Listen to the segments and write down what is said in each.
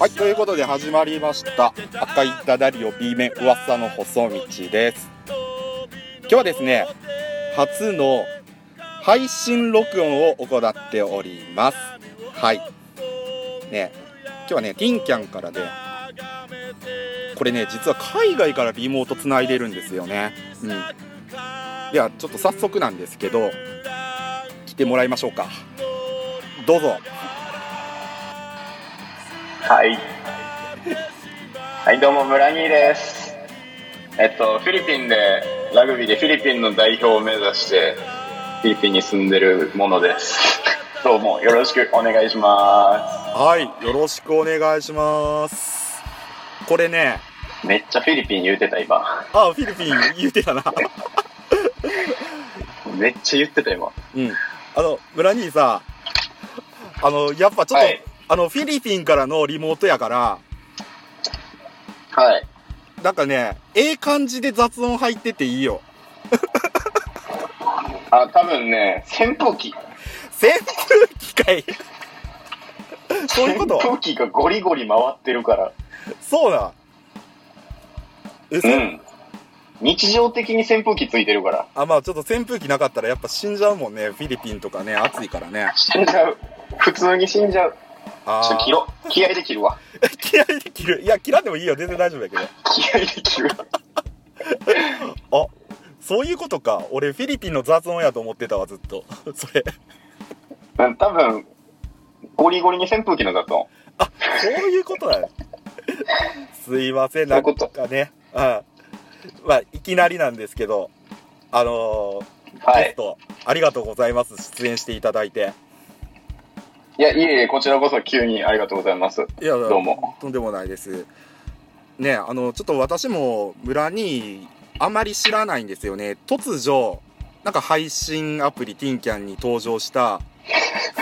はい、ということで始まりました。赤いダダリオ B 面噂の細道です。今日はですね初の配信録音を行っております。はい。ね今日はねティンキャンからでこれね実は海外からリモートつないでるんですよね。うん。ではちょっと早速なんですけど来てもらいましょうか。どうぞ。はい。はい、どうも、村兄です。えっと、フィリピンで、ラグビーでフィリピンの代表を目指して、フィリピンに住んでるものです。どうも、よろしくお願いしまはいよろしくお願いしますこれねす。めっちゃフィリピン言うてた、今。あフィリピン言うてたなめっちゃ言ってた、今。うんあの村にさあのやっぱちょっと、はいあのフィリピンからのリモートやからはい。なんかねええ感じで雑音入ってていいよあ、多分ね、扇風機。扇風機かいそういうこと？扇風機がゴリゴリ回ってるから。そうだえ、うせん。日常的に扇風機ついてるから。あまあちょっと扇風機なかったらやっぱ死んじゃうもんねフィリピンとかね暑いからね死んじゃう。普通に死んじゃう。あ切ろう。気合で切るわ。気合で切る。いや切らんでもいいよ。全然大丈夫やけど。気合で切るわ。あそういうことか。俺フィリピンの雑音やと思ってたわずっと。それ。うん多分ゴリゴリに扇風機の雑音。そういうことだねすいません。なんこと。かね。うんまあいきなりなんですけど。あのーはい。ゲストありがとうございます。出演していただいていやいえいえこちらこそ急にありがとうございます。いやどうも。とんでもないです。ねあのちょっと私も村にあまり知らないんですよね。突如なんか配信アプリティンキャンに登場した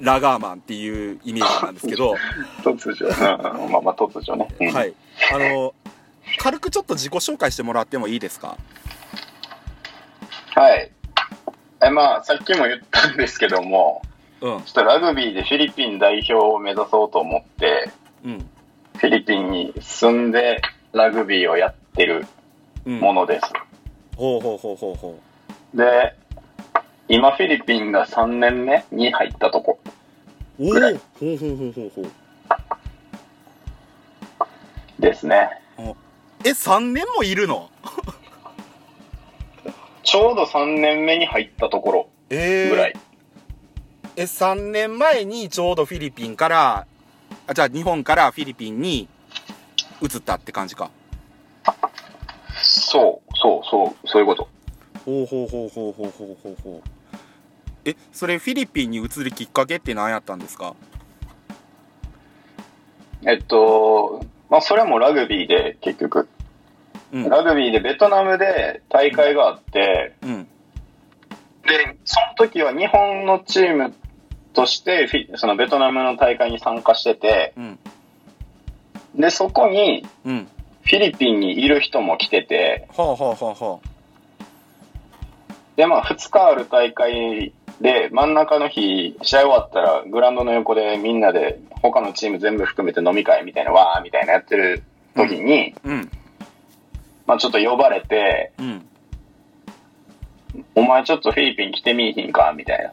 ラガーマンっていうイメージなんですけど、突如、うん、まあまあ突如ね、うん。はい。あの軽くちょっと自己紹介してもらってもいいですか？はいえまあさっきも言ったんですけどもうん。ちょっとラグビーでフィリピン代表を目指そうと思ってうん。フィリピンに住んでラグビーをやってるうん。ものです、ほうほうほうほうほで今フィリピンが3年目に入ったとこ。ぐらい。ほうほうほうほうほう。ですね。え3年もいるの？ちょうど3年目に入ったところえー、ぐらい、え3年前にちょうどフィリピンからあじゃあ日本からフィリピンに移ったって感じか。そうそうそうそういうこと。ほうほうほうほうほうほうほうほう。えそれフィリピンに移るきっかけって何やったんですか？えっと、まあ、それもラグビーで結局、うん。ラグビーでベトナムで大会があって、うん。で、その時は日本のチームとしてフィ、そのベトナムの大会に参加してて、うん。で、そこにうん。フィリピンにいる人も来てて、で、まあ、2日ある大会で、真ん中の日、試合終わったら、グラウンドの横でみんなで、他のチーム全部含めて飲み会みたいな、わーみたいなやってる時に、うんまあ、ちょっと呼ばれて、うん。お前ちょっとフィリピン来てみいひんかみたいな。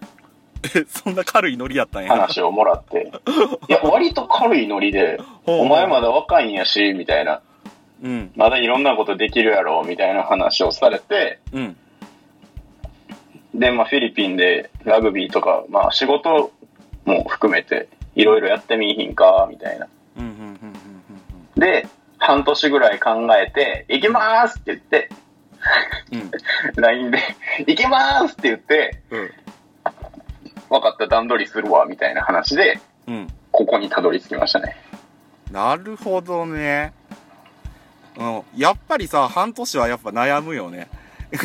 えそんな軽いノリやったんや。話をもらって。いや、割と軽いノリで、お前まだ若いんやし、みたいな。うん。まだいろんなことできるやろ、みたいな話をされて、うん。で、まあ、フィリピンでラグビーとか、まあ、仕事も含めて、いろいろやってみいひんかみたいな。で、半年ぐらい考えて、行きまーすって言って、うん。うん LINE で、行きまーすって言って、うん。分かった段取りするわ、みたいな話で、うん。ここにたどり着きましたね。なるほどね。うん。やっぱりさ半年はやっぱ悩むよね。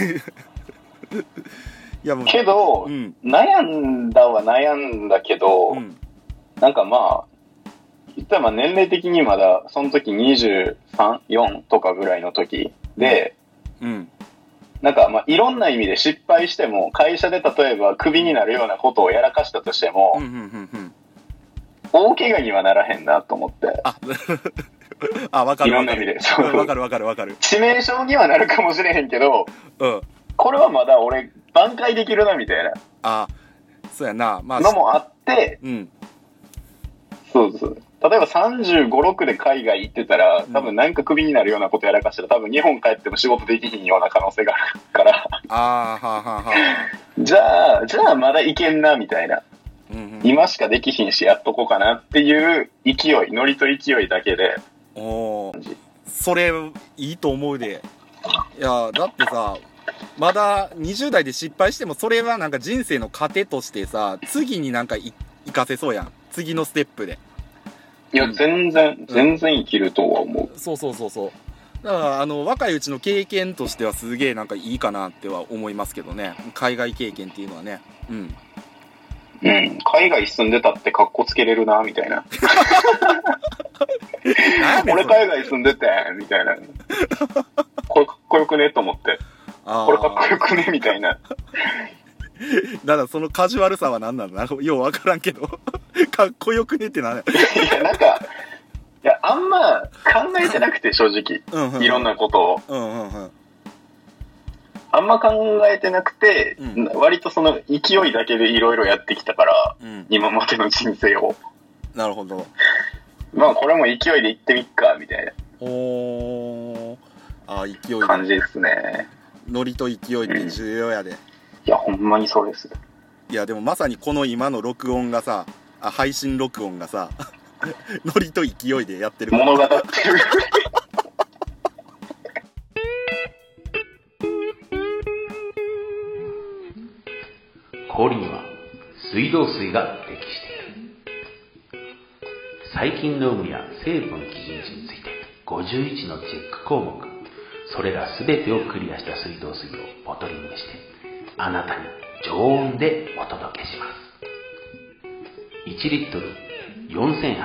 いやもうけど、うん。悩んだは悩んだけど、うん。なんかまあ、たらまあ年齢的にまだ、その時23、4とかぐらいの時で、うんなんかまあいろんな意味で失敗しても、会社で例えばクビになるようなことをやらかしたとしても、うんうんうんうん大怪我にはならへんなと思って。あ、あ、わかるわかる。いろんな意味で。そううんわかるわかるわかる。致命傷にはなるかもしれへんけど、うん。これはまだ俺、挽回できるな、みたいなあ、そうやな。まあ、のもあって、うん。そうそう。例えば35、6で海外行ってたら、多分なんかクビになるようなことやらかしたら、多分日本帰っても仕事できひんような可能性があるから、あー、はあはあはあ。じゃあ、じゃあまだいけんな、みたいな。うんうん。今しかできひんし、やっとこうかなっていう勢い、ノリと勢いだけで、おーそれ、いいと思うで。いや、だってさ、まだ20代で失敗しても、それはなんか人生の糧としてさ、次になんかい活かせそうやん。次のステップで。いや、うん全然、全然生きるとは思う。そうそうそうそう。だから、あの、若いうちの経験としてはすげえなんかいいかなっては思いますけどね。海外経験っていうのはね。うん。うん。海外住んでたって格好つけれるな、みたいな。俺海外住んでて、みたいな。これかっこよくね？と思って。これかっこよくね？みたいな。だからそのカジュアルさは何なんかようわからんけど。かっこよくねってな。いや、なんか、いや、あんま考えてなくて、正直。うんうん。いろんなことを。うんうんうん。あんま考えてなくて、うん割とその勢いだけでいろいろやってきたから、うん。今までの人生を。なるほど。まあ、これも勢いで行ってみっか、みたいおー。あー、勢いな感じですね。ノリと勢いって重要やで。いや、ほんまにそうです。いや、でもまさにこの今の録音がさ、あ配信録音がさ、ノリと勢いでやってる。物語ってる。氷には水道水が適している細菌の有無や成分基準値について51のチェック項目それら全てをクリアした水道水をボトリングしてあなたに常温でお届けします。1リットル4800円。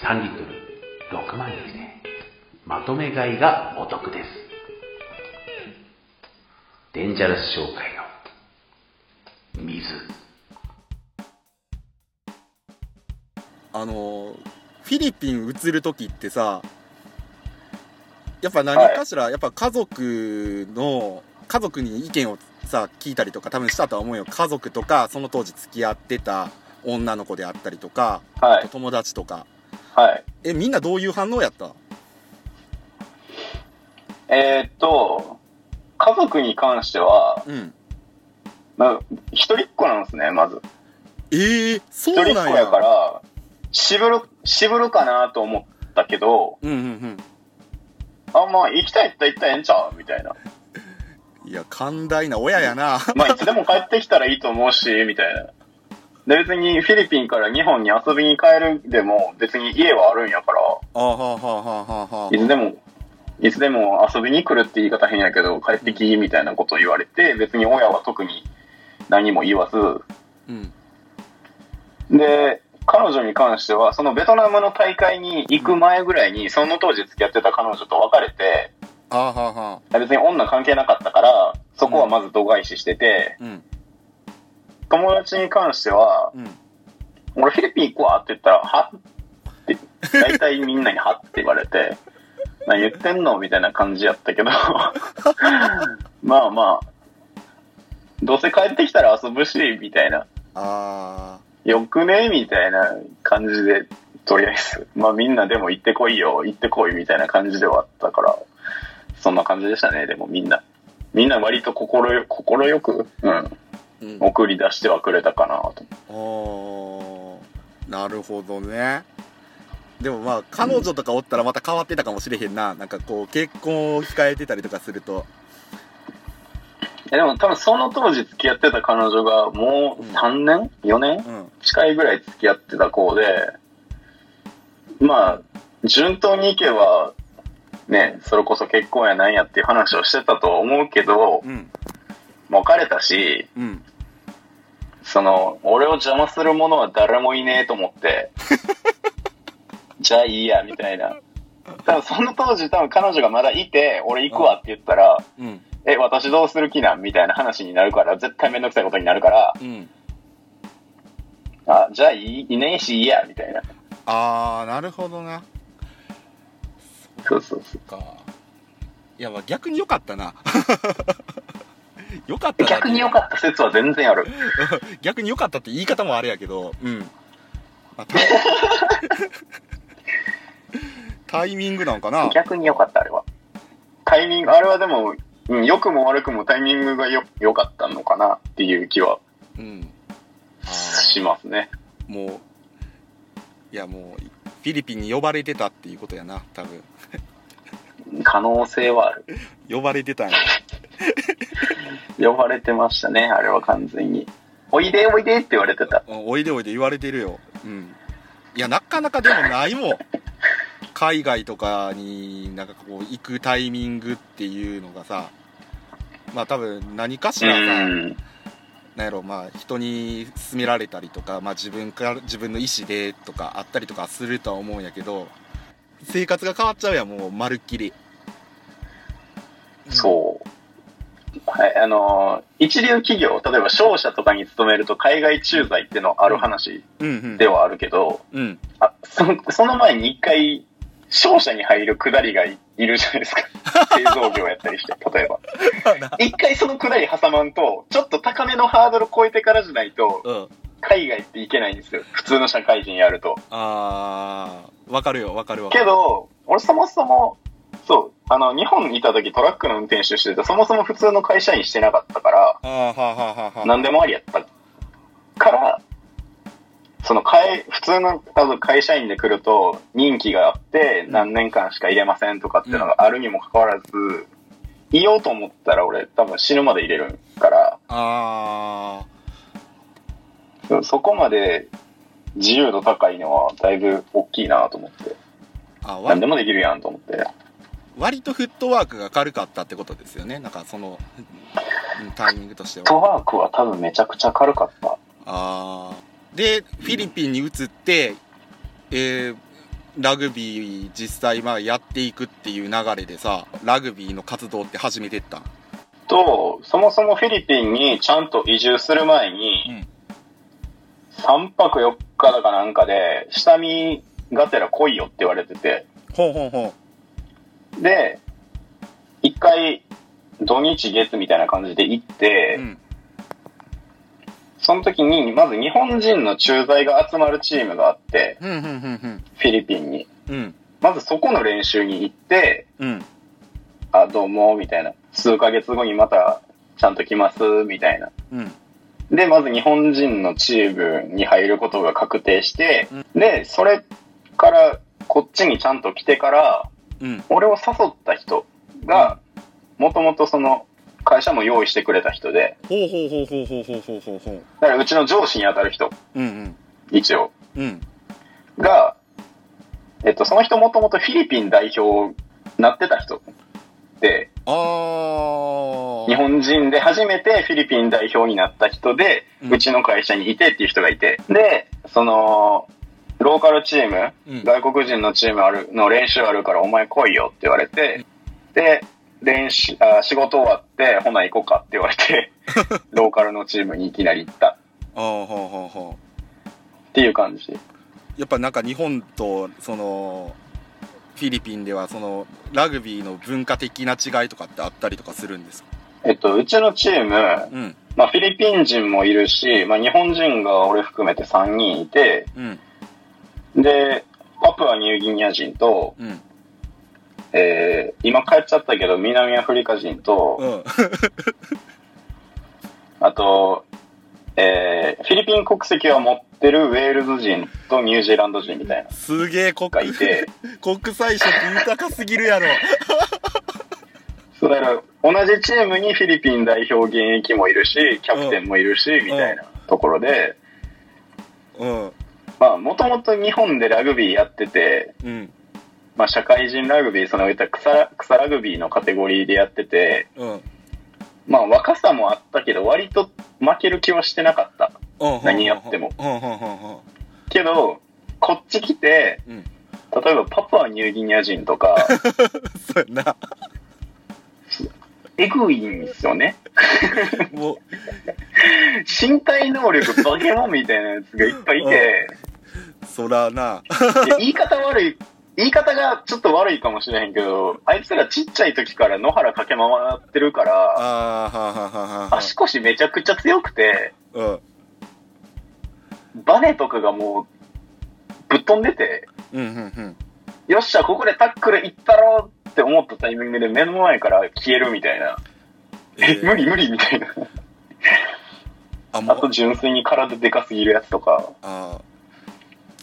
3リットル6万円。でまとめ買いがお得です。デンジャラス商会の水。あのーフィリピン移る時ってさやっぱ何かしら、やっぱ家族の家族に意見をさ聞いたりとか多分したとは思うよ家族とかその当時付き合ってた女の子であったりとか、はい。友達とかはい。えみんなどういう反応やった？えーっと、家族に関しては、うんまあ、一人っ子なんですね、まず。えー、そ一うなんや人っ子やから、渋る、渋るかなと思ったけど、うんうんうんあ、まあ、行きたいって言ったらええんちゃう？みたいな。いや寛大な親やな。まあ、いつでも帰ってきたらいいと思うし、みたいな。で、別にフィリピンから日本に遊びに帰るでも、別に家はあるんやから、あはあはあはあはあはあいつでも、いつでも遊びに来るって言い方変やけど、帰ってき、みたいなことを言われて、別に親は特に何も言わず、うん。で、彼女に関しては、そのベトナムの大会に行く前ぐらいに、その当時付き合ってた彼女と別れて、あはあはあ別に女関係なかったから、そこはまず度外視してて、うん友達に関しては、うん俺フィリピン行くわって言ったら、はって、大体みんなにはって言われて、何言ってんのみたいな感じやったけど、まあまあ、どうせ帰ってきたら遊ぶし、みたいな。あよくねみたいな感じで、とりあえず。まあみんなでも行ってこいよ、行ってこいみたいな感じではあったから、そんな感じでしたね、でもみんな。みんな割と心よ、心よく、うん、ーうん。送り出してはくれたかなと。あーなるほどね。でもまあ彼女とかおったらまた変わってたかもしれへんな、なんかこう結婚を控えてたりとかすると。いやでも多分その当時付き合ってた彼女がもう3年 ?4 年？うん。近いぐらい付き合ってた子で、まあ、順当にいけば、ね、それこそ結婚やなんやっていう話をしてたとは思うけど、うん。別れたし、うん。その、俺を邪魔する者は誰もいねえと思って、じゃあいいや、みたいな。多分その当時多分彼女がまだいて、俺行くわって言ったら、うん。え、私どうする気なん？みたいな話になるから、絶対めんどくさいことになるから、うん。あ、じゃあいい、いないしいいや、みたいな。ああなるほどなそうそうそう。かいやまあ逆に良かったな 良かったな逆に良かった説は全然ある。逆に良かったって言い方もあれやけどうん、まあ タイミングなんかな逆に良かった、あれは。タイミング、あれはでも、うん、良くも悪くもタイミングがよ良かったのかなっていう気はしますね。ーもういやもうフィリピンに呼ばれてたっていうことやな多分可能性はある。呼ばれてたんや 呼ばれてましたね、あれは完全に。おいでおいでって言われてた。うんおいでおいで言われてるようんいやなかなかでもないもん海外とかになんかこう行くタイミングっていうのがさまあ多分何かしうらさ、ん。なんやろまあ人に勧められたりとか、まあ、自分から自分の意思でとかあったりとかするとは思うんやけど生活が変わっちゃうやんもうまるっきり。そう。はい、あのー一流企業、例えば商社とかに勤めると海外駐在ってのある話ではあるけど、うん。あそその前に一回、商社に入るくだりがいいるじゃないですか。製造業やったりして、例えば。一回そのくだり挟まんと、ちょっと高めのハードル超えてからじゃないと、うん海外って行けないんですよ。普通の社会人やると。あーわかるよわかるわけど、俺そもそも、そう、あの、日本にいた時トラックの運転手してて、そもそも普通の会社員してなかったから、あーはあはあはあはあ何でもありやったから、その会、普通の多分会社員で来ると任期があって何年間しか入れませんとかっていうのがあるにもかかわらず、いようと思ったら俺多分死ぬまで入れるから、あそそこまで自由度高いのはだいぶ大きいなと思って、ーあわ何でもできるやんと思って。割とフットワークが軽かったってことですよね。なんかそのうんタイミングとしてはフットワークは多分めちゃくちゃ軽かった。あーでフィリピンに移って、えーラグビー実際まあやっていくっていう流れでさラグビーの活動って始めてった？んと、そもそもフィリピンにちゃんと移住する前に、3泊4日だかなんかで、下見がてら来いよって言われてて、ほうほうほで、一回土日月みたいな感じで行って、ううんその時にまず日本人の駐在が集まるチームがあって、フィリピンに。うん。まずそこの練習に行って、うん。あ、どうも、みたいな。数ヶ月後にまたちゃんと来ます、みたいな。うん。で、まず日本人のチームに入ることが確定して、うで、それからこっちにちゃんと来てから、うん。俺を誘った人が、もともとその会社も用意してくれた人で、ほうほうほうほうほうほうほうほう。ほうだからうちの上司に当たる人、うん一応、うん。うんが、えっと、その人もともとフィリピン代表なってた人で、ああ日本人で初めてフィリピン代表になった人で、うん。うちの会社にいてっていう人がいて、で、その、ローカルチーム、うん。外国人のチームある、の練習あるからお前来いよって言われて、で、練習、あ仕事終わって、ほな行こうかって言われて、ローカルのチームにいきなり行った。ああほうほうほっていう感じ。うやっぱなんか日本とそのフィリピンではそのラグビーの文化的な違いとかってあったりとかするんですか？えっと、うちのチーム、うん。まあフィリピン人もいるし、まあ日本人が俺含めて3人いて、うん。で、パプアニューギニア人と、うんえー、今帰っちゃったけど南アフリカ人と、うん。あと、えー、フィリピン国籍は持ってるウェールズ人とニュージーランド人みたいな。すげえ国のがいて、国際色豊かすぎるやろ。そうだから同じチームにフィリピン代表現役もいるし、キャプテンもいるし、みたいなところで、うん。まあ、もともと日本でラグビーやってて、うんまあ、社会人ラグビー、その言ったら草草ラグビーのカテゴリーでやってて、うん。まあ、若さもあったけど、割と負ける気はしてなかった。うん何やっても。うんうんうんうん。けど、こっち来て、うん。例えばパプアニューギニア人とか、そうやな。えぐいんですよね。もう。身体能力バケモンみたいなやつがいっぱいいて、そらな。言い方悪い、言い方がちょっと悪いかもしれへんけど、あいつらちっちゃい時から野原駆け回ってるから。足腰めちゃくちゃ強くて、うん。バネとかがもう、ぶっ飛んでて、うん、うん、うん。よっしゃ、ここでタックルいったろうって思ったタイミングで目の前から消えるみたいな。え、無理無理みたいな。あ、あと、純粋に体でかすぎるやつとか。あー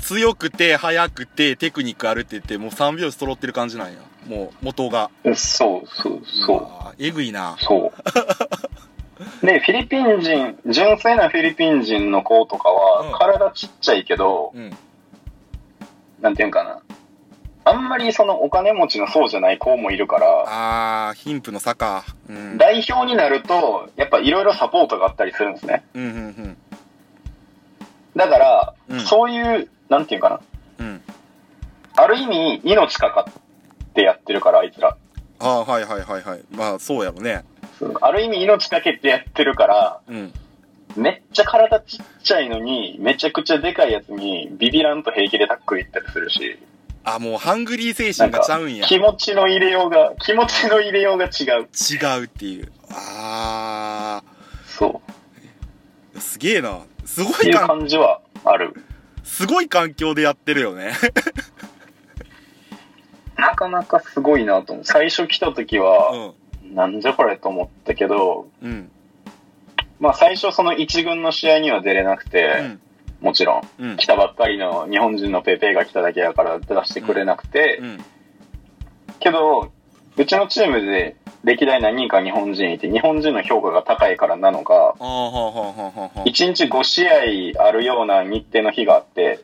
強くて、速くて、テクニックあるって言って、もう3拍子揃ってる感じなんや。もう、元が。そうそうそう。えぐいな。そう。で、フィリピン人、純粋なフィリピン人の子とかうんは、体ちっちゃいけど、うん。なんていうんかな。あんまりそのお金持ちのそうじゃない子もいるから、あー、貧富の差か。うん。代表になると、やっぱいろいろサポートがあったりするんですね。うん、うん、だから、うんそういう、なんていうかな。うん。うん。ある意味、命かかってやってるから、あいつら。ああ、はいはいはいはい。まあ、そうやろね。ある意味、命かけてやってるから、うん。めっちゃ体ちっちゃいのに、めちゃくちゃでかいやつに、ビビらんと平気でタックルいったりするし、あ、もう、ハングリー精神がちゃうんや。気持ちの入れようが、気持ちの入れようが違う。違うっていう。あそう。ー、すげえな。すごっていう感じはある。すごい環境でやってるよね。なかなかすごいなと思う。最初来た時は、なんじゃこれと思ったけど、うん。うん。まあ最初その一軍の試合には出れなくて、うん。もちろん。うん来。たばっかりの日本人のペーペーが来ただけやから出してくれなくて、うん。けど、うちのチームで歴代何人か日本人いて、日本人の評価が高いからなのか、ああ、はあ、はあ、はあ、はあ。1日5試合あるような日程の日があって。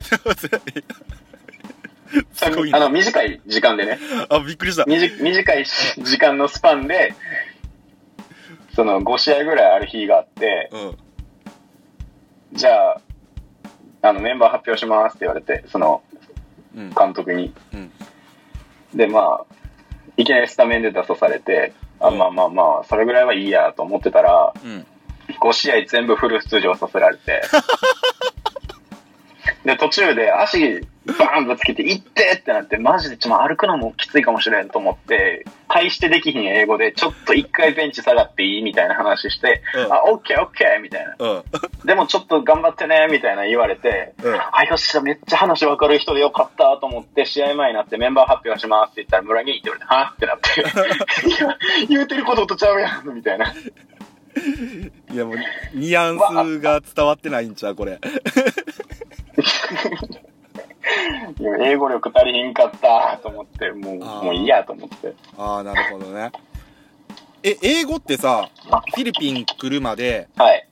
あの短い時間でね、あ、びっくりした。短いし時間のスパンで、その5試合ぐらいある日があって、うん。じゃあ、あのメンバー発表しますって言われて、そのうん。監督に。うん。で、まあ、いきなりスタメンで出さされて、あうんまあまあまあ、それぐらいはいいやと思ってたら、うん。5試合全部フル出場させられて、で、途中で足バーンぶつけて、行ってってなって、マジでちょっと歩くのもきついかもしれんと思って、対してできひん英語で、ちょっと一回ベンチ下がっていいみたいな話して、うんあ、オッケーオッケーみたいな。うん。でもちょっと頑張ってね、みたいな言われて、うんあ、よっしゃ、めっちゃ話分かる人でよかったと思って、試合前になってメンバー発表しますって言ったら、村にって言われて、は？ってなって、いや、言うてることとちゃうやん、みたいな。いやもう、ニュアンスが伝わってないんちゃう、これ。英語力足りひんかったと思って、もう、もういいやと思って。ああ、なるほどね。え、英語ってさ、フィリピン来るまで、はい。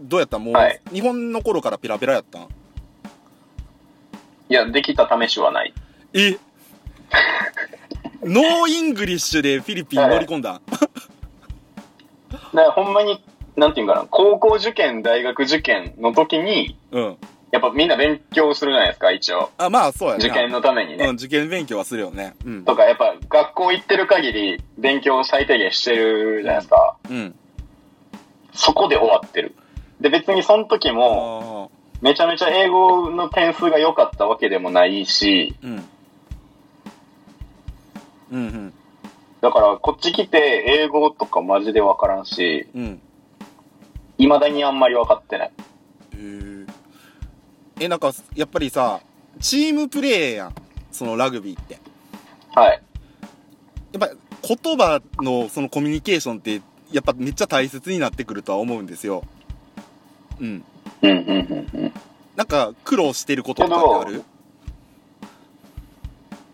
どうやった？んもう、はい日本の頃からペラペラやったん？いや、できた試しはない。え？ No English でフィリピン乗り込んだ？んだからほんまに、なんていうんかな、高校受験、大学受験の時に、うん。やっぱみんな勉強するじゃないですか、一応。あ、まあそうやね。受験のためにね。うん、受験勉強はするよね。うん。とか、やっぱ学校行ってる限り勉強を最低限してるじゃないですか。うん。そこで終わってる。で、別にその時も、あめちゃめちゃ英語の点数が良かったわけでもないし、あ、うん。うん、だからこっち来て英語とかマジでわからんし、うん。うん。未だにあんまり分かってない。へーえ、なんか、やっぱりさ、チームプレーやん。そのラグビーって。はい。やっぱ言葉のそのコミュニケーションって、やっぱめっちゃ大切になってくるとは思うんですよ。うん。うんうんうんうん。なんか苦労してることとかってある？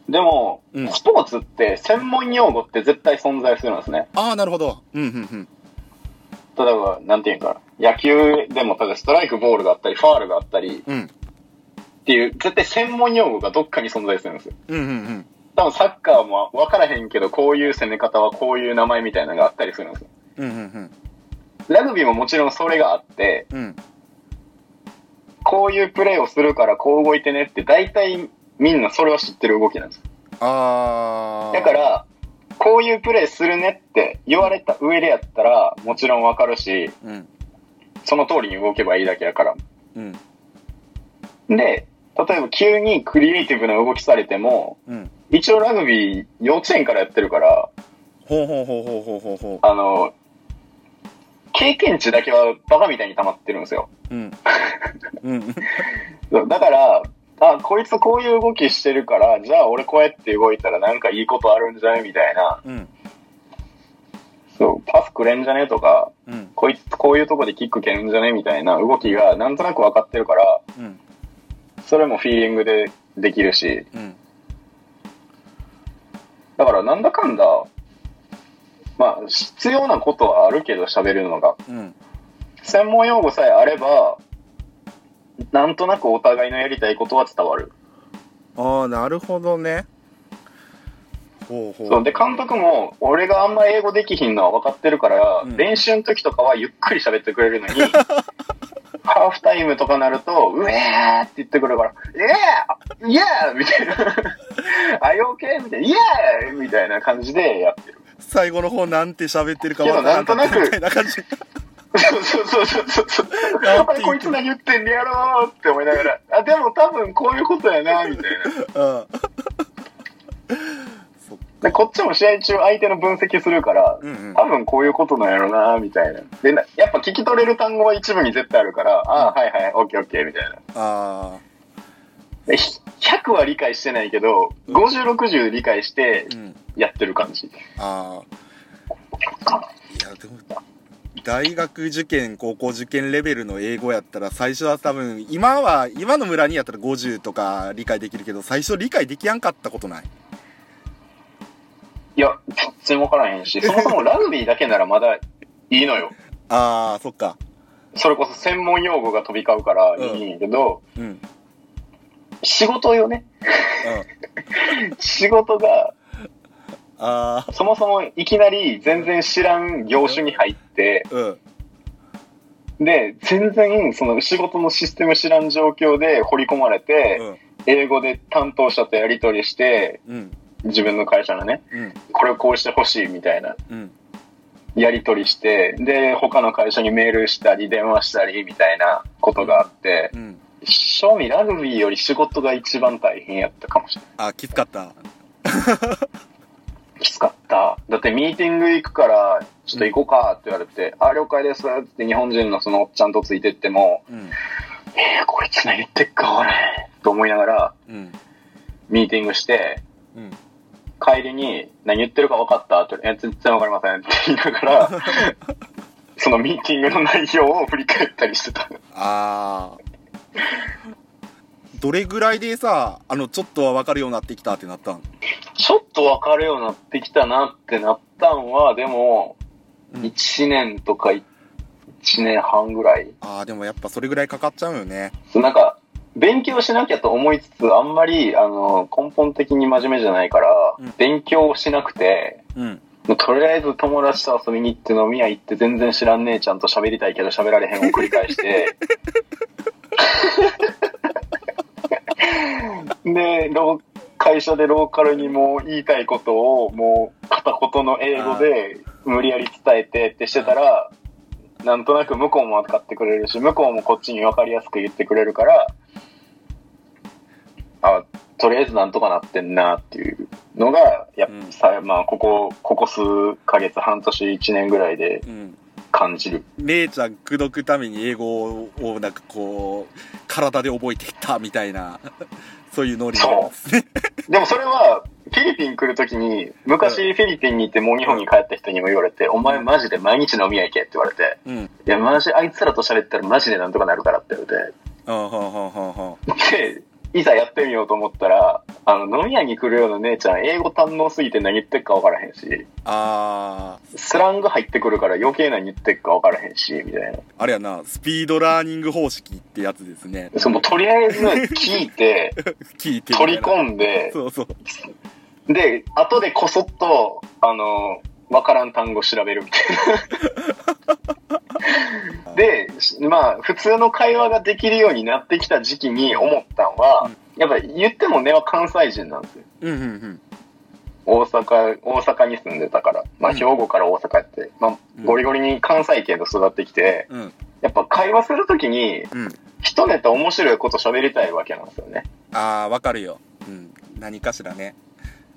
でも、うんスポーツって専門用語って絶対存在するんですね。ああ、なるほど。うん、うん、例えば、なんていうんかな。野球でも、例えばストライクボールがあったり、ファールがあったりうん。うん。っていう、絶対専門用語がどっかに存在するんですよ。うん、うん、うん。多分サッカーも分からへんけど、こういう攻め方はこういう名前みたいなのがあったりするんですよ。うん、うん、ラグビーももちろんそれがあって、うん。うん。こういうプレーをするからこう動いてねって、大体みんなそれは知ってる動きなんです。ああ。だか、ら、こういうプレーするねって言われた上でやったら、もちろんわかるし、うん。その通りに動けばいいだけやから。うん。で、例えば急にクリエイティブな動きされても、うん。一応ラグビー幼稚園からやってるから、ほうほうほうほうほうほうほあの、経験値だけはバカみたいに溜まってるんですよ。う。うん。うん。だから、あ、こいつこういう動きしてるから、じゃあ俺こうやって動いたらなんかいいことあるんじゃねみたいな。うん。そう、パスくれんじゃねとか、うん。こいつこういうとこでキック蹴るんじゃねみたいな動きがなんとなく分かってるから、うん。それもフィーリングでできるし、うん。だからなんだかんだ、まあ、必要なことはあるけど喋るのが。うん。専門用語さえあれば、なんとなくお互いのやりたいことは伝わる。ああ、なるほどね。ほうほう。そう。で、監督も、俺があんま英語できひんのは分かってるから、うん練習の時とかはゆっくり喋ってくれるのに、ハーフタイムとかなると、うえーって言ってくるから、えーイエーみたいな。あ、よけみたいな、イエーみたいな感じでやってる。最後の方なんて喋ってるかわからんかったみたいな感じ。そうそうそうそうそう。あれこいつ何言ってんねやろうって思いながら、あ、でも多分こういうことやな、みたいな。うん。で、こっちも試合中相手の分析するから、うんうん多分こういうことなんやろな、みたいな。で、なやっぱ聞き取れる単語は一部に絶対あるから、ああ、はいはい、オッケーオッケー、みたいな。あでひ100は理解してないけど、うん50、60理解して。やってる感じ。ああ。いや、でも、大学受験、高校受験レベルの英語やったら、最初は多分、今は、今の村にやったら50とか理解できるけど、最初理解できやんかったことない。いや、全然わからへんし、そもそもラグビーだけならまだいいのよ。ああ、そっか。それこそ専門用語が飛び交うからいいんやけど、うん。うん。仕事よね。仕事が、ああ、そもそもいきなり全然知らん業種に入って、うん。で、全然その仕事のシステム知らん状況で掘り込まれて、うん。英語で担当者とやり取りして、うん。自分の会社のね、うん。これをこうしてほしいみたいな、うん。やり取りして、で、他の会社にメールしたり、電話したりみたいなことがあって、うん。正味ラグビーより仕事が一番大変やったかもしれない。あ、きつかった。きつかった。だってミーティング行くから、ちょっと行こうかって言われて、あ、了解ですって日本人のそのおっちゃんとついてっても、うん。えー、こいつ何言ってっか、俺。と思いながら、うん。ミーティングして、うん。帰りに何言ってるか分かったって、え、全然分かりませんって言いながら、そのミーティングの内容を振り返ったりしてた。ああ。どれぐらいでさ、あの、ちょっとは分かるようになってきたってなったん？ちょっと分かるようになってきたなってなったんは、でも、うん1年とか1年半ぐらい。ああ、でもやっぱそれぐらいかかっちゃうよね。そうなんか、勉強しなきゃと思いつつ、あんまり、あの、根本的に真面目じゃないから、うん勉強しなくて、うん。もうとりあえず友達と遊びに行って飲み屋行って全然知らん姉ちゃんと喋りたいけど喋られへんを繰り返して、で、会社でローカルにもう言いたいことをもう片言の英語で無理やり伝えてってしてたら、なんとなく向こうも分かってくれるし、向こうもこっちに分かりやすく言ってくれるから、あ、とりあえずなんとかなってんなっていうのが、やっぱさ、まあ、ここ、ここ数ヶ月、半年、一年ぐらいでうん。感じる。姉ちゃん口説くために英語をなんかこう、体で覚えていったみたいな、そういうノリですね。でもそれは、フィリピン来るときに、昔フィリピンに行ってもう日本に帰った人にも言われて、お前マジで毎日飲み屋行けって言われて、うん。いや、マジ、あいつらと喋ったらマジでなんとかなるからって言われて。で、いざやってみようと思ったら、あの、飲み屋に来るような姉ちゃん、英語堪能すぎて何言ってっか分からへんし、あスラング入ってくるから余計何言ってっか分からへんし、みたいな。ー、あれやな、スピードラーニング方式ってやつですね。そのとりあえず聞いて、聞いてみたいな取り込んで、そうそう。で、後でこそっと、あの、わからん単語調べるみたいな。で、まあ、普通の会話ができるようになってきた時期に思ったのは、やっぱり言っても根は関西人なんですよ。うんうんうん。大阪、大阪に住んでたから。まあ、うん兵庫から大阪やって、まあ、うんゴリゴリに関西圏で育ってきて、うん。やっぱ会話するときに、うん。一ネタ面白いこと喋りたいわけなんですよね。ああ、わかるよ。うん。何かしらね。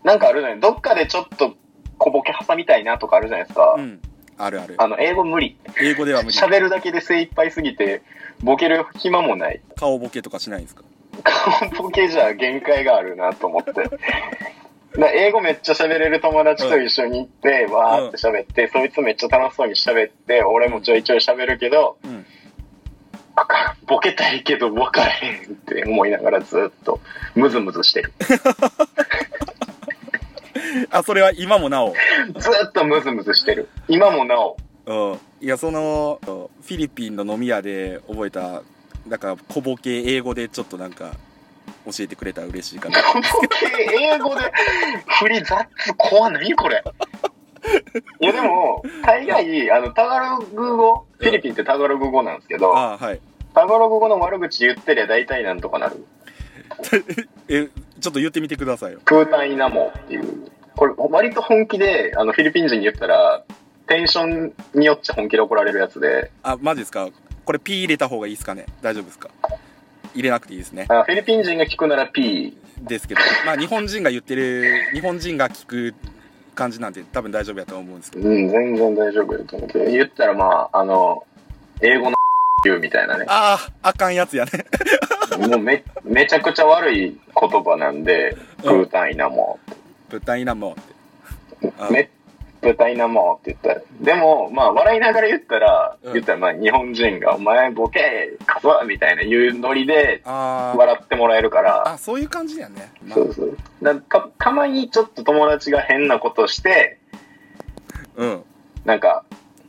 なんかあるのよ。どっかでちょっと小ボケ挟みたいなとかあるじゃないですか。うん。あるある。あの、英語無理。英語では無理。喋るだけで精一杯すぎて、ボケる暇もない。顔ボケとかしないんですか？顔ボケじゃ限界があるなと思って。だ英語めっちゃ喋れる友達と一緒に行って、わーって喋って、そいつめっちゃ楽しそうに喋って、俺もちょいちょい喋るけど、うん、ボケたいけど分からへんって思いながらずっとムズムズしてる。あ、それは今もなお？ずっとムズムズしてる。今もなお。うん。いや、その、フィリピンの飲み屋で覚えた、なんか、小ボケ英語でちょっとなんか、教えてくれたら嬉しいかな。英語で振り雑怖何これ？いやでも、大概、あの、タガログ語、フィリピンってタガログ語なんですけど、ああ、はい。タガログ語の悪口言ってりゃ大体なんとかなる。え、ちょっと言ってみてくださいよ。クータンイナモっていう。これ、割と本気で、あの、フィリピン人に言ったら、テンションによっちゃ本気で怒られるやつで、あ、マジですか？これ P 入れた方がいいですかね？大丈夫ですか？入れなくていいですね。あフィリピン人が聞くなら P。ですけど、まあ日本人が言ってる、日本人が聞く感じなんて多分大丈夫やと思うんですけど。うん、全然大丈夫だと思うけど、言ったらまあ、あの、英語の言うみたいなね。ああ、あかんやつやね。もうめ、めちゃくちゃ悪い言葉なんで、クータンイナモ豚いなもって。あめ、豚イナモって言ったら。でも、まあ、笑いながら言ったら、うん言ったらまあ、日本人が、お前ボケ、かそみたいな言うノリで、あ笑ってもらえるから、あ、あ、そういう感じやね。まあそうそう。だかたまにちょっと友達が変なことして、うん。なんか、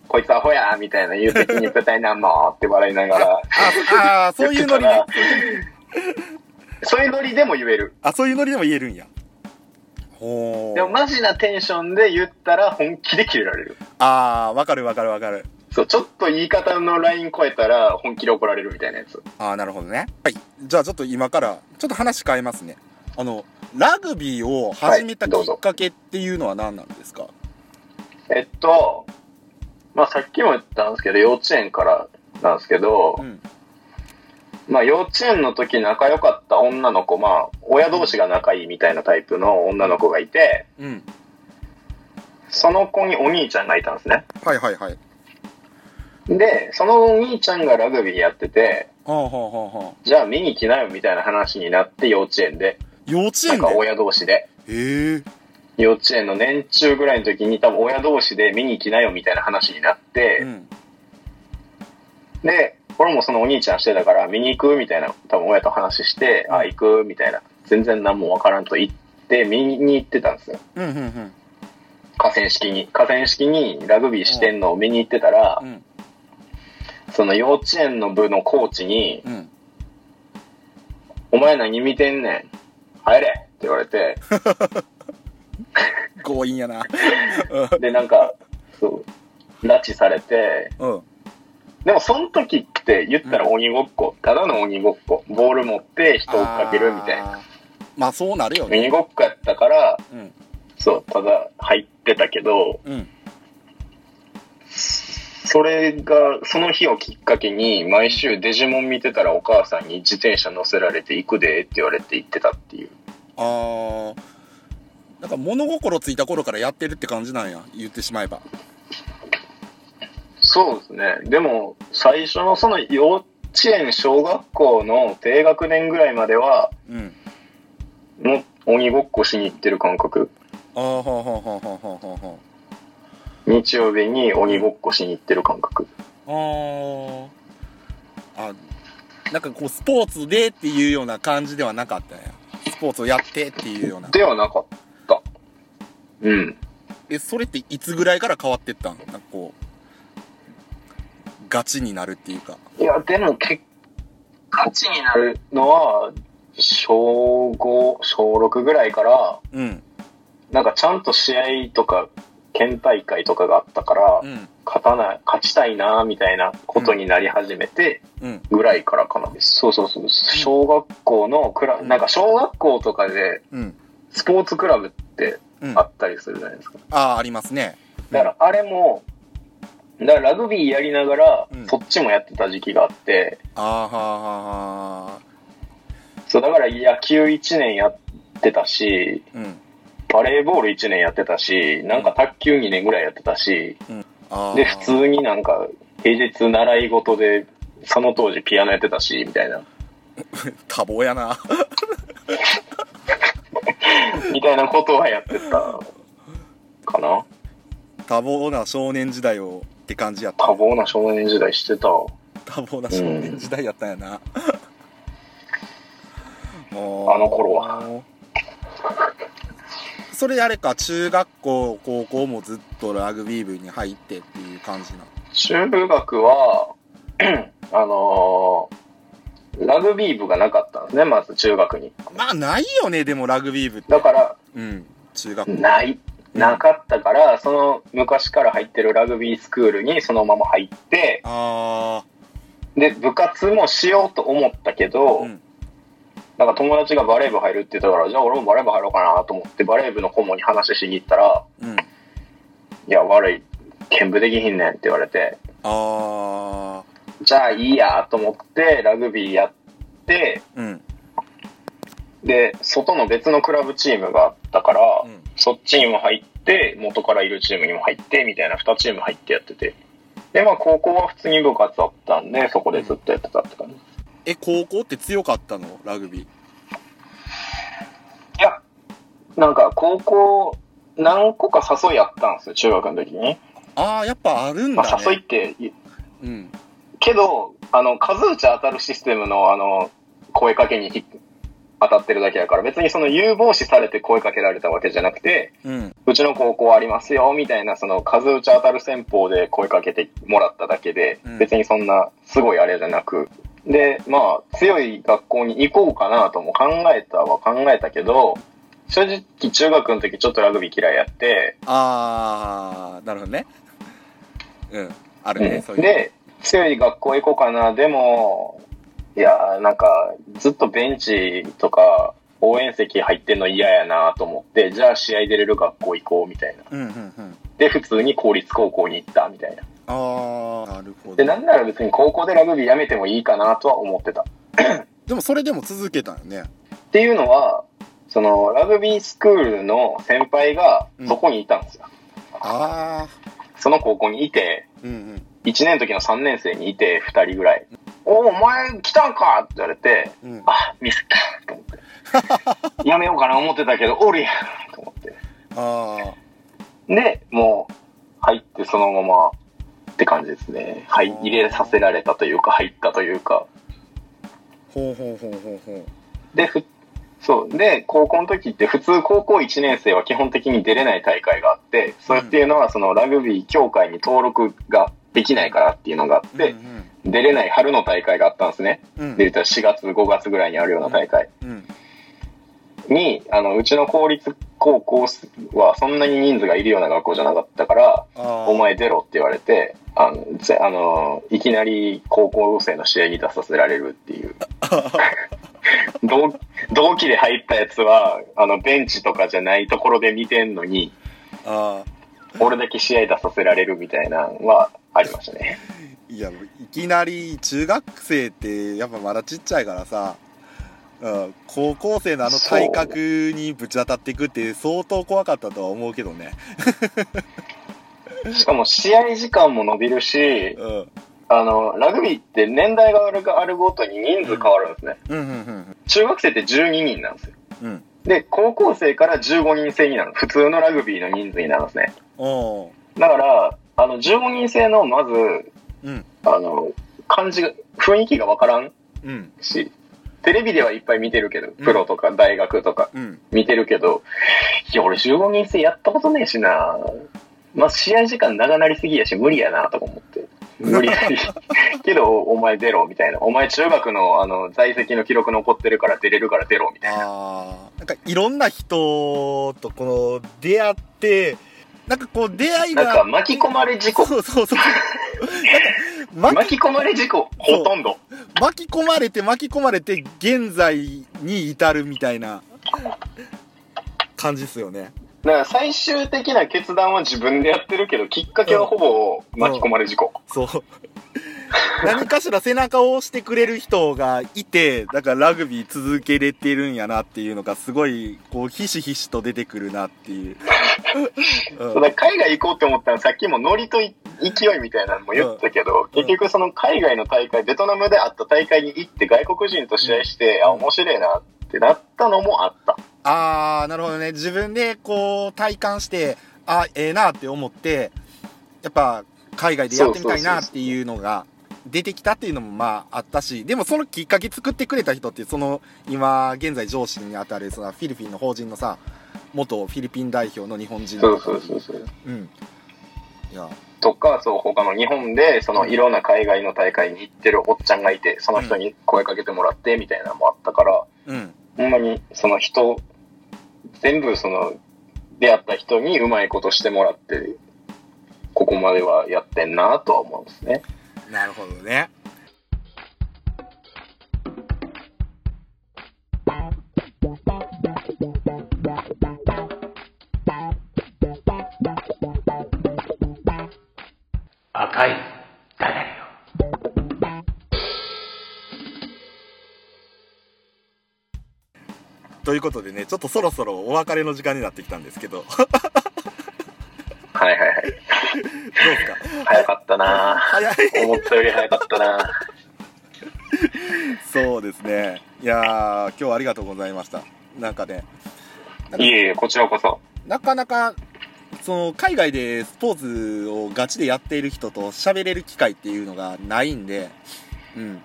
こいつアホやみたいな言うときに、豚イナモって笑いながら、ああ、そういうノリね。そういうノリでも言える。あ、そういうノリでも言えるんや。ほでもー。マジなテンションで言ったら本気でキレられる。ああ、わかるわかるわかる。そう、ちょっと言い方のライン超えたら本気で怒られるみたいなやつ。ああ、なるほどね。はい。じゃあちょっと今から、ちょっと話変えますね。あの、ラグビーを始めたきっかけっていうのは何なんですか、えっと、まあさっきも言ったんですけど、幼稚園からなんですけど、うん。まあ幼稚園の時仲良かった女の子、まあ親同士が仲いいみたいなタイプの女の子がいて、うん。その子にお兄ちゃんがいたんですね。はいはいはい。で、そのお兄ちゃんがラグビーやってて、はあはあはあはあ。じゃあ見に来なよみたいな話になって幼稚園で、幼稚園で？なんか親同士で。へえ。幼稚園の年中ぐらいの時に多分親同士で見に来なよみたいな話になって、うん。で、俺もそのお兄ちゃんしてたから見に行くみたいな多分親と話して、あ、行くみたいな。全然何もわからんと言って見に行ってたんですよ。うんうんうん。河川敷に。河川敷にラグビーしてんのを見に行ってたらう、ん。そその幼稚園の部のコーチに、うん。お前何見てんねん入れって言われて、強引やな。で、なんか、そう、拉致されて、うん。うん。でもその時って言ったら鬼ごっこ、ただの鬼ごっこ、ボール持って人を追っかけるみたいな。まあそうなるよね。鬼ごっこやったから、うん。そう、ただ入ってたけど、うん。それが、その日をきっかけに、毎週デジモン見てたらお母さんに自転車乗せられて行くでって言われて行ってたっていう。あー。なんか物心ついた頃からやってるって感じなんや。言ってしまえば。そうですね。でも、最初のその幼稚園、小学校の低学年ぐらいまでは、うん。もう鬼ごっこしに行ってる感覚。あーはーはーはーはーはーはーは日曜日に鬼ごっこしに行ってる感覚。ー。あー。あ、なんかこうスポーツでっていうような感じではなかったんや。スポーツをやってっていうような。ではなかった。うん。え、それっていつぐらいから変わってったん？なんかこう、ガチになるっていうか。いや、でも結勝ちになるのは、小5、小6ぐらいから、うん。なんかちゃんと試合とか、県大会とかがあったから、うん。勝たない、勝ちたいな、みたいなことになり始めて、うん。ぐらいからかな。そうそうそう。小学校のクラ、なんか小学校とかで、うん。スポーツクラブってうん。ああったりするじゃないですか。あー、ありますね。だから、あれも、だからラグビーやりながらうん、そっちもやってた時期があって、あーはーはーはそう、だから野球1年やってたし、ーうん。バレーボール1年やってたし、なんか卓球2年ぐらいやってたし、あー。で、普通になんか、平日習い事で、その当時ピアノやってたし、みたいな。多忙やな。みたいなことはやってた。かな。多忙な少年時代をって感じやった。多忙な少年時代してた。多忙な少年時代やったんやな、もう。あの頃は。それあれか中学校高校もずっとラグビー部に入ってっていう感じな中学は、あのーラグビー部がなかったんですね、まず中学に。まあないよねでもラグビー部って。だから、うん中学校。ない。なかったから、その昔から入ってるラグビースクールにそのまま入って、あで、部活もしようと思ったけど、うん。なんか友達がバレー部入るって言ったから、じゃあ俺もバレー部入ろうかなと思って、バレー部の顧問に話しに行ったら、あうん。いや、悪い、見部できひんねんって言われて、あじゃあいいやと思って、ラグビーやって、あうん。で、外の別のクラブチームがあったから、うんそっちにも入って、元からいるチームにも入って、みたいな2チーム入ってやってて。で、まあ高校は普通に部活あったんで、そこでずっとやってたって感じ。え高校って強かったの？ラグビーいや、なんか高校、何個か誘いあったんですよ、中学の時に。ああやっぱあるんまだねあ誘いって、いうんけど、あの、数打ち当たるシステムの、あの、声かけにひ当たってるだけだから、別にその有望視されて声かけられたわけじゃなくて、うん。うちの高校ありますよ、みたいな、その数打ち当たる戦法で声かけてもらっただけで、うん。別にそんなすごいあれじゃなく、で、まあ、強い学校に行こうかなとも考えたは考えたけど、正直中学の時ちょっとラグビー嫌いやって、ああなるほどね。うんあるね、うん。そういうで、強い学校行こうかな、でも、いや、なんか、ずっとベンチとか、応援席入ってんの嫌やなと思って、じゃあ試合出れる学校行こうみたいな。うんうんうんで、普通に公立高校に行ったみたいな。ああなるほどで、なんなら別に高校でラグビーやめてもいいかなとは思ってた。っ でもそれでも続けたよねていうのは、その、ラグビースクールの先輩がそこにいたんですよ。ああその高校にいて、うんうん1年の時の3年生にいて、2人ぐらい。おお前来たんかって言われて、うんあ、ミスったと思って。やめようかな思ってたけど、おるやんと思って。あで、もう、入ってそのままって感じですね。はい、入れさせられたというか、入ったというか。あほうほうほうほうほで、ふ、そう。で、高校の時って普通高校1年生は基本的に出れない大会があって、それっていうのはそのラグビー協会に登録ができないからっていうのがあっうて、うん出れない春の大会があったんですね。うんで、言ったら4月、5月ぐらいにあるような大会うんに、あの、うちの公立高校はそんなに人数がいるような学校じゃなかったから、お前出ろって言われて、あの、ぜあの、いきなり高校生の試合に出させられるっていう。同同期で入ったやつは、あの、ベンチとかじゃないところで見てんのに、ああ。俺だけ試合出させられるみたいなのはありましたね。いやいきなり中学生ってやっぱまだちっちゃいからさ、うん、高校生のあの体格にぶち当たっていくって相当怖かったとは思うけどね。しかも試合時間も伸びるし、うんあの、ラグビーって年代があるあるごとに人数変わるんですね。うんうんうん中学生って12人なんですよ。うんで、高校生から15人制になる。普通のラグビーの人数になるんですね。だから、あの、15人制の、まず、うんあの、感じが、雰囲気がわからんうんし、テレビではいっぱい見てるけど、プロとか大学とかうん見てるけど、いや、俺15人制やったことねえしなまあ、試合時間長なりすぎやし、無理やなとか思って。無理やり。けど、お前出ろ、みたいな。お前中学の、あの、在籍の記録残ってるから出れるから出ろ、みたいな。なんかいろんな人とこの出会ってなんかこう出会いがなんか巻き込まれ事故。そうそうそう巻き巻き込まれ事故、ほとんど。巻き込まれて巻き込まれて現在に至るみたいな感じっすよねだから最終的な決断は自分でやってるけど、きっかけはほぼ巻き込まれ事故。そう。何かしら背中を押してくれる人がいて、だからラグビー続けれてるんやなっていうのがすごい、こう、ひしひしと出てくるなっていう。うん海外行こうって思ったらさっきもノリとい勢いみたいなのも言ったけど、うん結局その海外の大会、ベトナムであった大会に行って外国人と試合して、うんあ、面白いなってなったのもあった。あー、なるほどね。自分でこう、体感して、あ、ええなって思って、やっぱ、海外でやってみたいなっていうのが出てきたっていうのもまああったし、でもそのきっかけ作ってくれた人って、その、今、現在上司にあたる、そのフィリピンの法人のさ、元フィリピン代表の日本人そうそうそうそう。うん。いや、とか、そう、他の日本で、そのいろんな海外の大会に行ってるおっちゃんがいて、その人に声かけてもらってみたいなのもあったから、うん。ほんまにその人、全部その、出会った人にうまいことしてもらって、ここまではやってんなとは思うんですね。なるほどね。ということでね、ちょっとそろそろお別れの時間になってきたんですけど、どうはいはいはい。ですか？早かったな早い。思ったより早かったなそうですね。いやー、今日はありがとうございました。なんかね、いえいえ、こちらこそ。なかなか、その、海外でスポーツをガチでやっている人と喋れる機会っていうのがないんで、うん。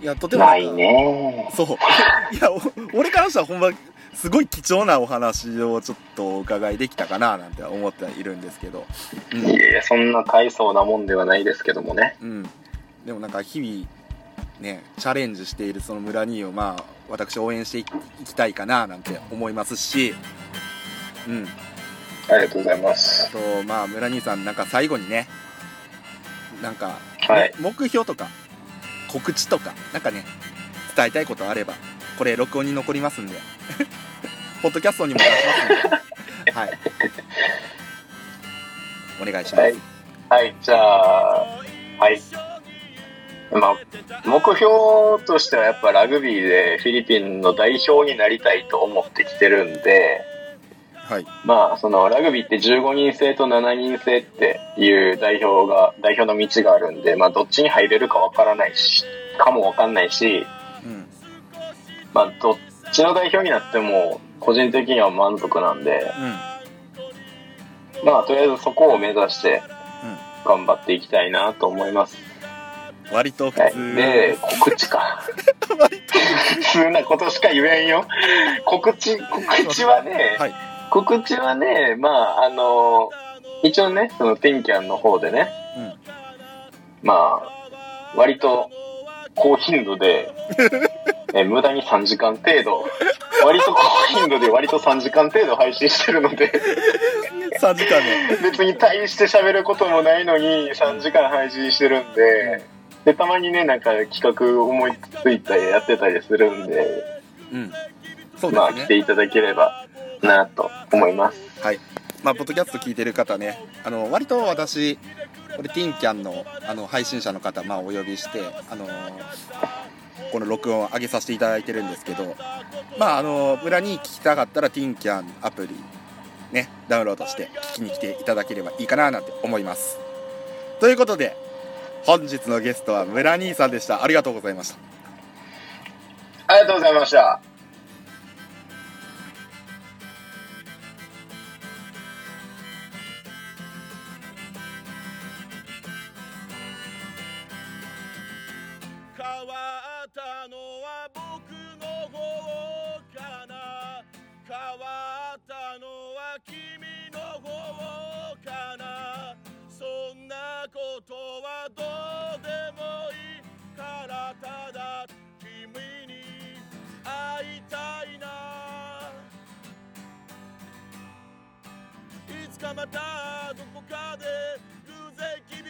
いや、とてもないねそう。いや、お俺からしたらほんま、すごい貴重なお話をちょっとお伺いできたかななんて思っているんですけど。うんいえいえ、そんな大層なもんではないですけどもね。うん。でもなんか日々、ね、チャレンジしているその村にを、まあ、私応援していきたいかななんて思いますし、うん。ありがとうございます。あと、まあ、村兄さん、なんか最後にね、なんか、はい目標とか、告知とか、なんかね、伝えたいことあれば、これ録音に残りますんで、ポッドキャストにも出しますんで、はい。お願いします。はいはい、じゃあ、はい。まあ、目標としてはやっぱラグビーでフィリピンの代表になりたいと思ってきてるんで、はい。まあ、そのラグビーって15人制と7人制っていう代表が、代表の道があるんで、まあ、どっちに入れるかわからないし、かもわかんないし、うん。まあ、どっちの代表になっても、個人的には満足なんで、うん。まあ、とりあえずそこを目指して、頑張っていきたいなと思います。割と普はい通。。で、告知か。普通なことしか言えんよ。告知、告知はね、はい。告知はね、まあ、あの、一応ね、そのテンキャンの方でね、うん。まあ、割と高頻度で、え無駄に3時間程度、割と高頻度で割と3時間程度配信してるので、3時間ね。別に大して喋ることもないのに3時間配信してるんで、で、たまにね、なんか企画思いついたりやってたりするんで、うん。そうまあ来て。いただければなと思います。はい。まあ、ポッドキャスト聞いてる方ね、あの、割と私、これ、ティンキャンの、あの、配信者の方、まあ、お呼びして、あのこの録音を上げさせていただいてるんですけど、まあ、あの村に聞きたかったら、ティンキャンアプリ、ね、ダウンロードして聞きに来ていただければいいかななんて思います。ということで、本日のゲストは村兄さんでした。ありがとうございました。ありがとうございました。ったのは僕の方かな変わったのは君の方かなそんなことはどうでもいいからただ君に会いたいな。いつかまたどこかで偶然君。